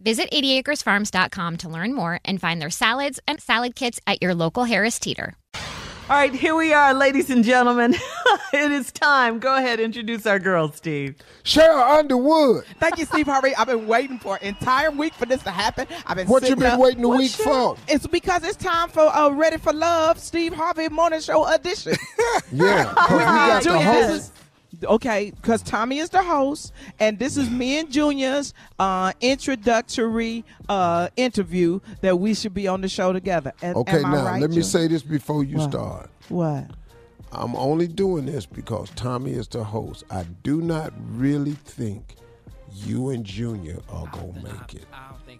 Visit 80acresfarms.com to learn more and find their salads and salad kits at your local Harris Teeter. All right, here we are, ladies and gentlemen. it is time. Go ahead, introduce our girl, Steve. Sheryl Underwood. Thank you, Steve Harvey. I've been waiting for an entire week for this to happen. I've been What you sitting been up- waiting a What week show? for? It's because it's time for uh, Ready for Love, Steve Harvey Morning Show edition. Yeah, 'cause we got the Junior, host. is- Okay, because Tommy is the host, and this is me and Junior's uh, introductory uh, interview that we should be on the show together. Okay, now right, let me say this before you What? start. What? I'm only doing this because Tommy is the host. I do not really think you and Junior are gonna make it.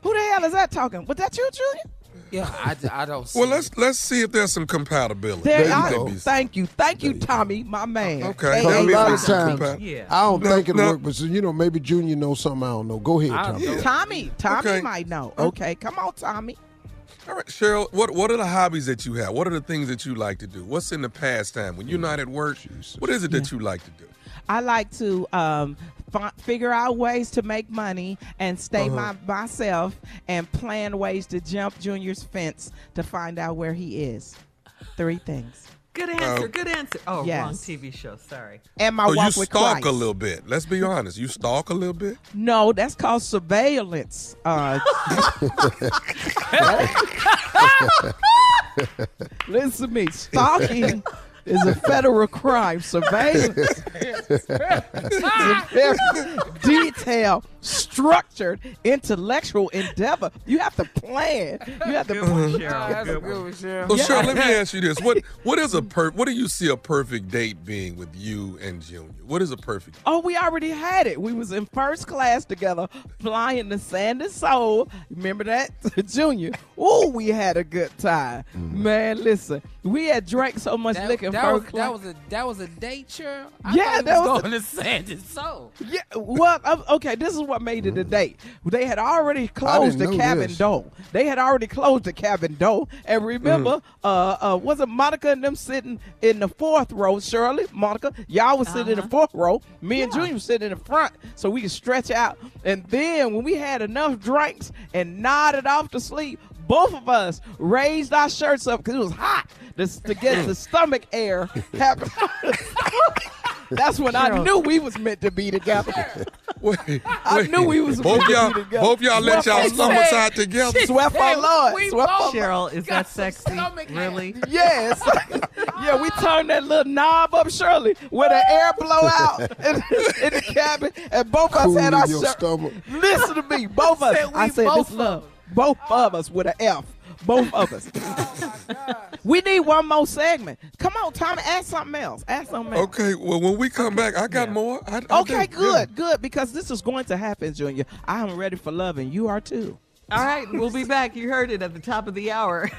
Who the hell is that talking? Was that you, Junior? Yeah, I, I don't. See Well, let's let's see if there's some compatibility. There, There I, may be some- thank you, thank you, Tommy, my man. Okay. Because a lot of times, Yeah. I don't No, think it'll no. work, but you know, maybe Junior knows something I don't know. Go ahead, Tommy. Tommy, Tommy Okay. might know. Okay, come on, Tommy. All right, Sheryl, what what are the hobbies that you have? What are the things that you like to do? What's in the pastime when you're not at work? What is it that you like to do? I like to um, fi- figure out ways to make money and stay Uh-huh. my, myself and plan ways to jump Junior's fence to find out where he is. Three things. Good answer. Oh. good answer. Oh, Yes. wrong TV show. Sorry. And my so you walk with stalk Christ. a little bit. Let's be honest. You stalk a little bit. No, that's called surveillance. Uh, listen to me. Stalking is a federal crime. Surveillance is a very detailed, structured, intellectual endeavor. You have to plan. You have to. plan. Well, Sheryl, let me ask you this: what what is a per? What do you see a perfect date being with you and Junior? What is a perfect? Oh, we already had it. We was in first class together, flying to San Soul. Remember that, Junior? Oh, we had a good time, mm. man. Listen, we had drank so much That, liquor in that was first that was a that was a date, Sheryl. I Yeah, thought it that was was going to San so. Yeah, well, okay, this is what made it a date. They had already closed the cabin this. door. They had already closed the cabin door. And remember, Mm. uh, uh, wasn't Monica and them sitting in the fourth row? Shirley, Monica, y'all was sitting in Uh-huh. the fourth row. Me and Junior was sitting in the front so we could stretch out. And then when we had enough drinks and nodded off to sleep, both of us raised our shirts up because it was hot to, to get the stomach air happening. That's when I knew we was meant to be together. Wait, I wait. knew we was both meant to y'all. be together. Both y'all let y'all stomach stomachs our- out together. Swept our Lord. We Swept our Sheryl, is that sexy? Really? Yes. yeah, we turned that little knob up, Shirley, where the air blow out in, in the cabin, and both of us had our shirt. stomach. Listen to me, both of us. Said we I said both this love. Both of us with an F. Both of us. We need one more segment. Come on, Tommy, add something else. Add something else. Okay, well, when we come back, I got more. I, I Okay, do, good, yeah. good, because this is going to happen, Junior. I am ready for love, and you are too. All right, we'll be back. You heard it at the top of the hour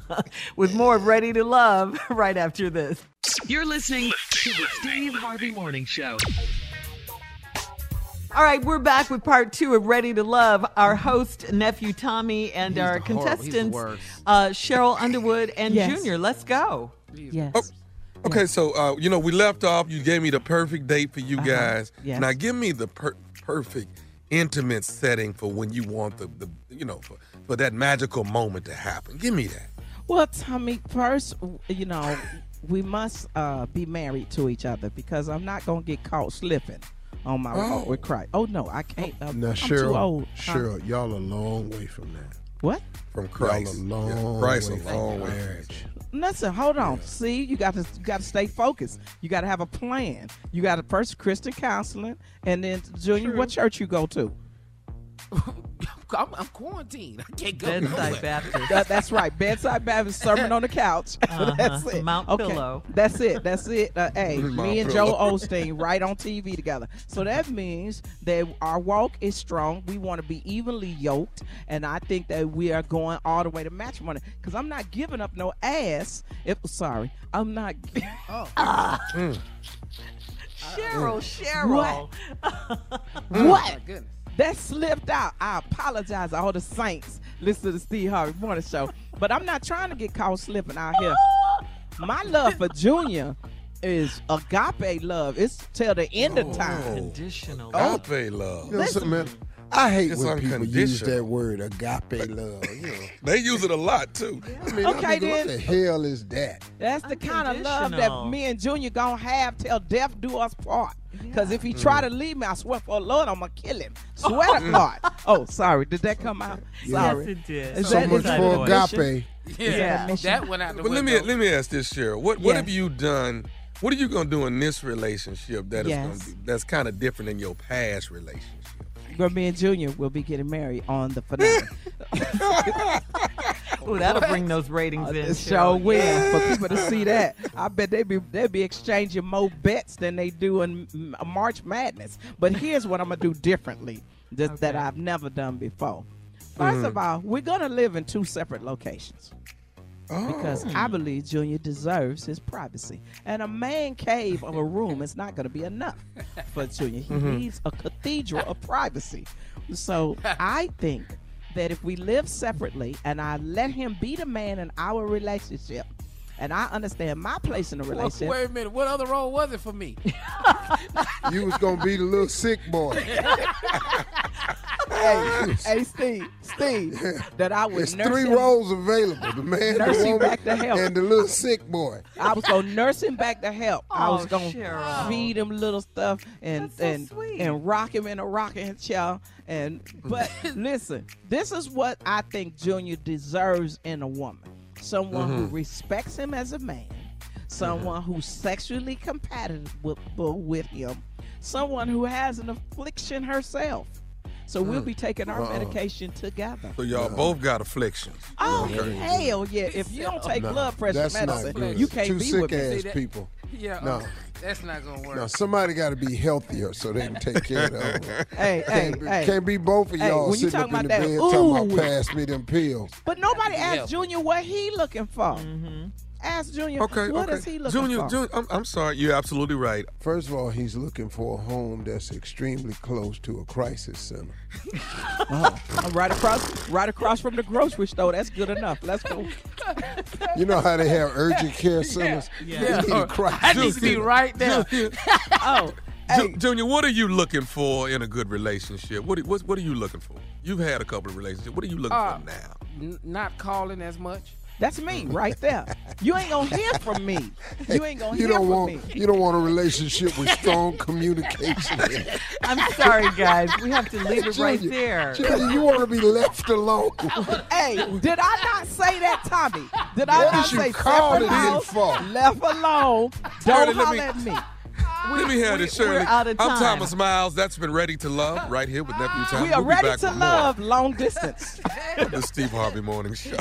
with more of Ready to Love right after this. You're listening to the Steve Harvey Morning Show. All right, we're back with part two of Ready to Love. Our host, nephew Tommy, and He's our the horrible- he's the contestants, uh, Sheryl Underwood and Yes. Junior. Let's go. Yes. Oh, Okay, so uh, you know we left off. You gave me the perfect date for you Uh-huh. guys. Yes. Now give me the per- perfect intimate setting for when you want the, the you know for, for that magical moment to happen. Give me that. Well, Tommy, first, you know, we must uh, be married to each other because I'm not going to get caught slipping on my walk with Christ. Oh, no, I can't. Uh, Now, I'm Sheryl, too old. Huh? Sheryl, y'all a long way from that. What? From Christ. Y'all a Yeah, long Christ way a long way. marriage. Listen, hold on. See, you got to you got to stay focused. You got to have a plan. You got to first Christian counseling, and then Junior, what church you go to? I'm, I'm quarantined. I can't go Bedside nowhere. Baptist. That, that's right. Bedside Baptist sermon on the couch. that's Uh-huh. it. Mount okay. Pillow. That's it. That's it. Uh, hey, Mount me and Joel Osteen right on TV together. So that means that our walk is strong. We want to be evenly yoked, and I think that we are going all the way to matrimony. Because I'm not giving up no ass. If sorry, I'm not. Oh. Sheryl, Sheryl. what? My goodness. That slipped out. I apologize to all the saints. Listen to the Steve Harvey Morning Show. But I'm not trying to get caught slipping out here. My love for Junior is agape love. It's till the end of oh. time. Conditional. Oh. Agape love. You know something, man? I hate It's when people use that word agape love. You know, They use it a lot too. I mean, Okay, I mean, what the hell is that? That's the kind of love that me and Junior gonna have till death do us part. Cause if he try mm. to leave me, I swear for the Lord, I'm gonna kill him. Swear to God. Oh, sorry. Did that come out? Sorry. Yes, it did. Is So that- much for agape. Yeah, Yeah. that went out the But let me let me ask this, Sheryl. What what have you done? What are you gonna do in this relationship that is Yes. gonna be, that's kind of different than your past relationship? Where me and Junior will be getting married on the finale. Ooh, that'll bring those ratings uh, in. It Sheryl. sure will for people to see that. I bet they be they be exchanging more bets than they do in March Madness. But here's what I'm gonna do differently that, that I've never done before. First mm-hmm. of all, we're gonna live in two separate locations because I oh. believe Junior deserves his privacy, and a man cave of a room is not gonna be enough for Junior. He mm-hmm. needs a cathedral of privacy. So I think that if we live separately and I let him be the man in our relationship, and I understand my place in the Well, relationship. wait a minute. What other role was it for me? You was gonna be the little sick boy. hey, hey, Steve, Steve, that I was. There's three him. roles available: the man, the woman, back to health. and the little sick boy. I was gonna nurse him back to health. I Oh, was gonna Sheryl. feed him little stuff and so and sweet. and rock him in a rocking chair. And but listen, this is what I think Junior deserves in a woman: someone who mm-hmm. respects him as a man, someone who's sexually compatible with him, someone who has an affliction herself. So we'll be taking our Uh-uh. medication together. So y'all both got afflictions. Oh hell yeah! If you don't take No, blood pressure that's not medicine, good. you can't Two be sick with me. ass See that- people. Yeah, No. uh, that's not gonna work. Now somebody got to be healthier so they can take care of them. Hey, hey, Can't, be, hey. can't be both of Hey, y'all when you sitting up talking in the about bed that, talking ooh. about pass me them pills. But nobody asked Junior what he looking for. Ask Junior Okay, what okay. is he looking Junior, for. Junior, I'm, I'm sorry. You're absolutely right. First of all, he's looking for a home that's extremely close to a crisis center. Uh, right across, right across from the grocery store. That's good enough. Let's go. You know how they have urgent care centers? Yeah. He need a crisis I need to be right there. Oh, hey, Junior, what are you looking for in a good relationship? What, what what are you looking for? You've had a couple of relationships. What are you looking Uh, for now? n- not calling as much. That's me right there. You ain't gonna hear from me. You ain't gonna You hear don't from want me. you don't want a relationship with strong communication. I'm sorry, guys. We have to leave it right there. Junior, you want to be left alone. hey, did I not say that, Tommy? Did I What not is you say calling separate it house, for? left alone? Don't let holler me- at me. Let me hear we- this, Shirley. we're out of I'm. Thomas Miles. That's been Ready to Love right here with Nephew Tom. We are we'll ready to with more love long distance. the Steve Harvey Morning Show.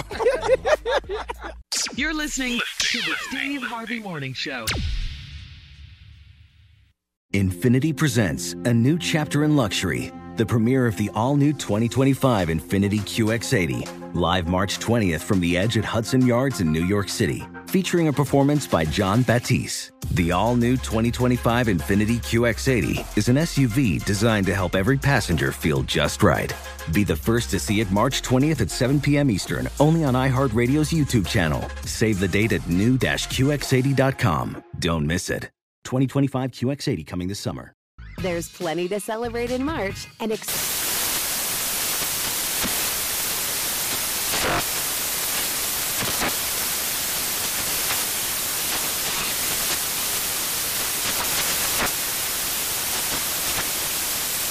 You're listening to the Steve Harvey Morning Show. Infiniti presents a new chapter in luxury, the premiere of the all new 2025 Infiniti QX80, live March 20th from the edge at Hudson Yards in New York City, featuring a performance by Jon Batiste. The all new 2025 Infiniti QX80 is an SUV designed to help every passenger feel just right. Be the first to see it March 20th at 7 p.m. Eastern, only on iHeartRadio's YouTube channel. Save the date at new-QX80.com. Don't miss it. 2025 QX80 coming this summer. There's plenty to celebrate in March and ex-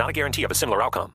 not a guarantee of a similar outcome.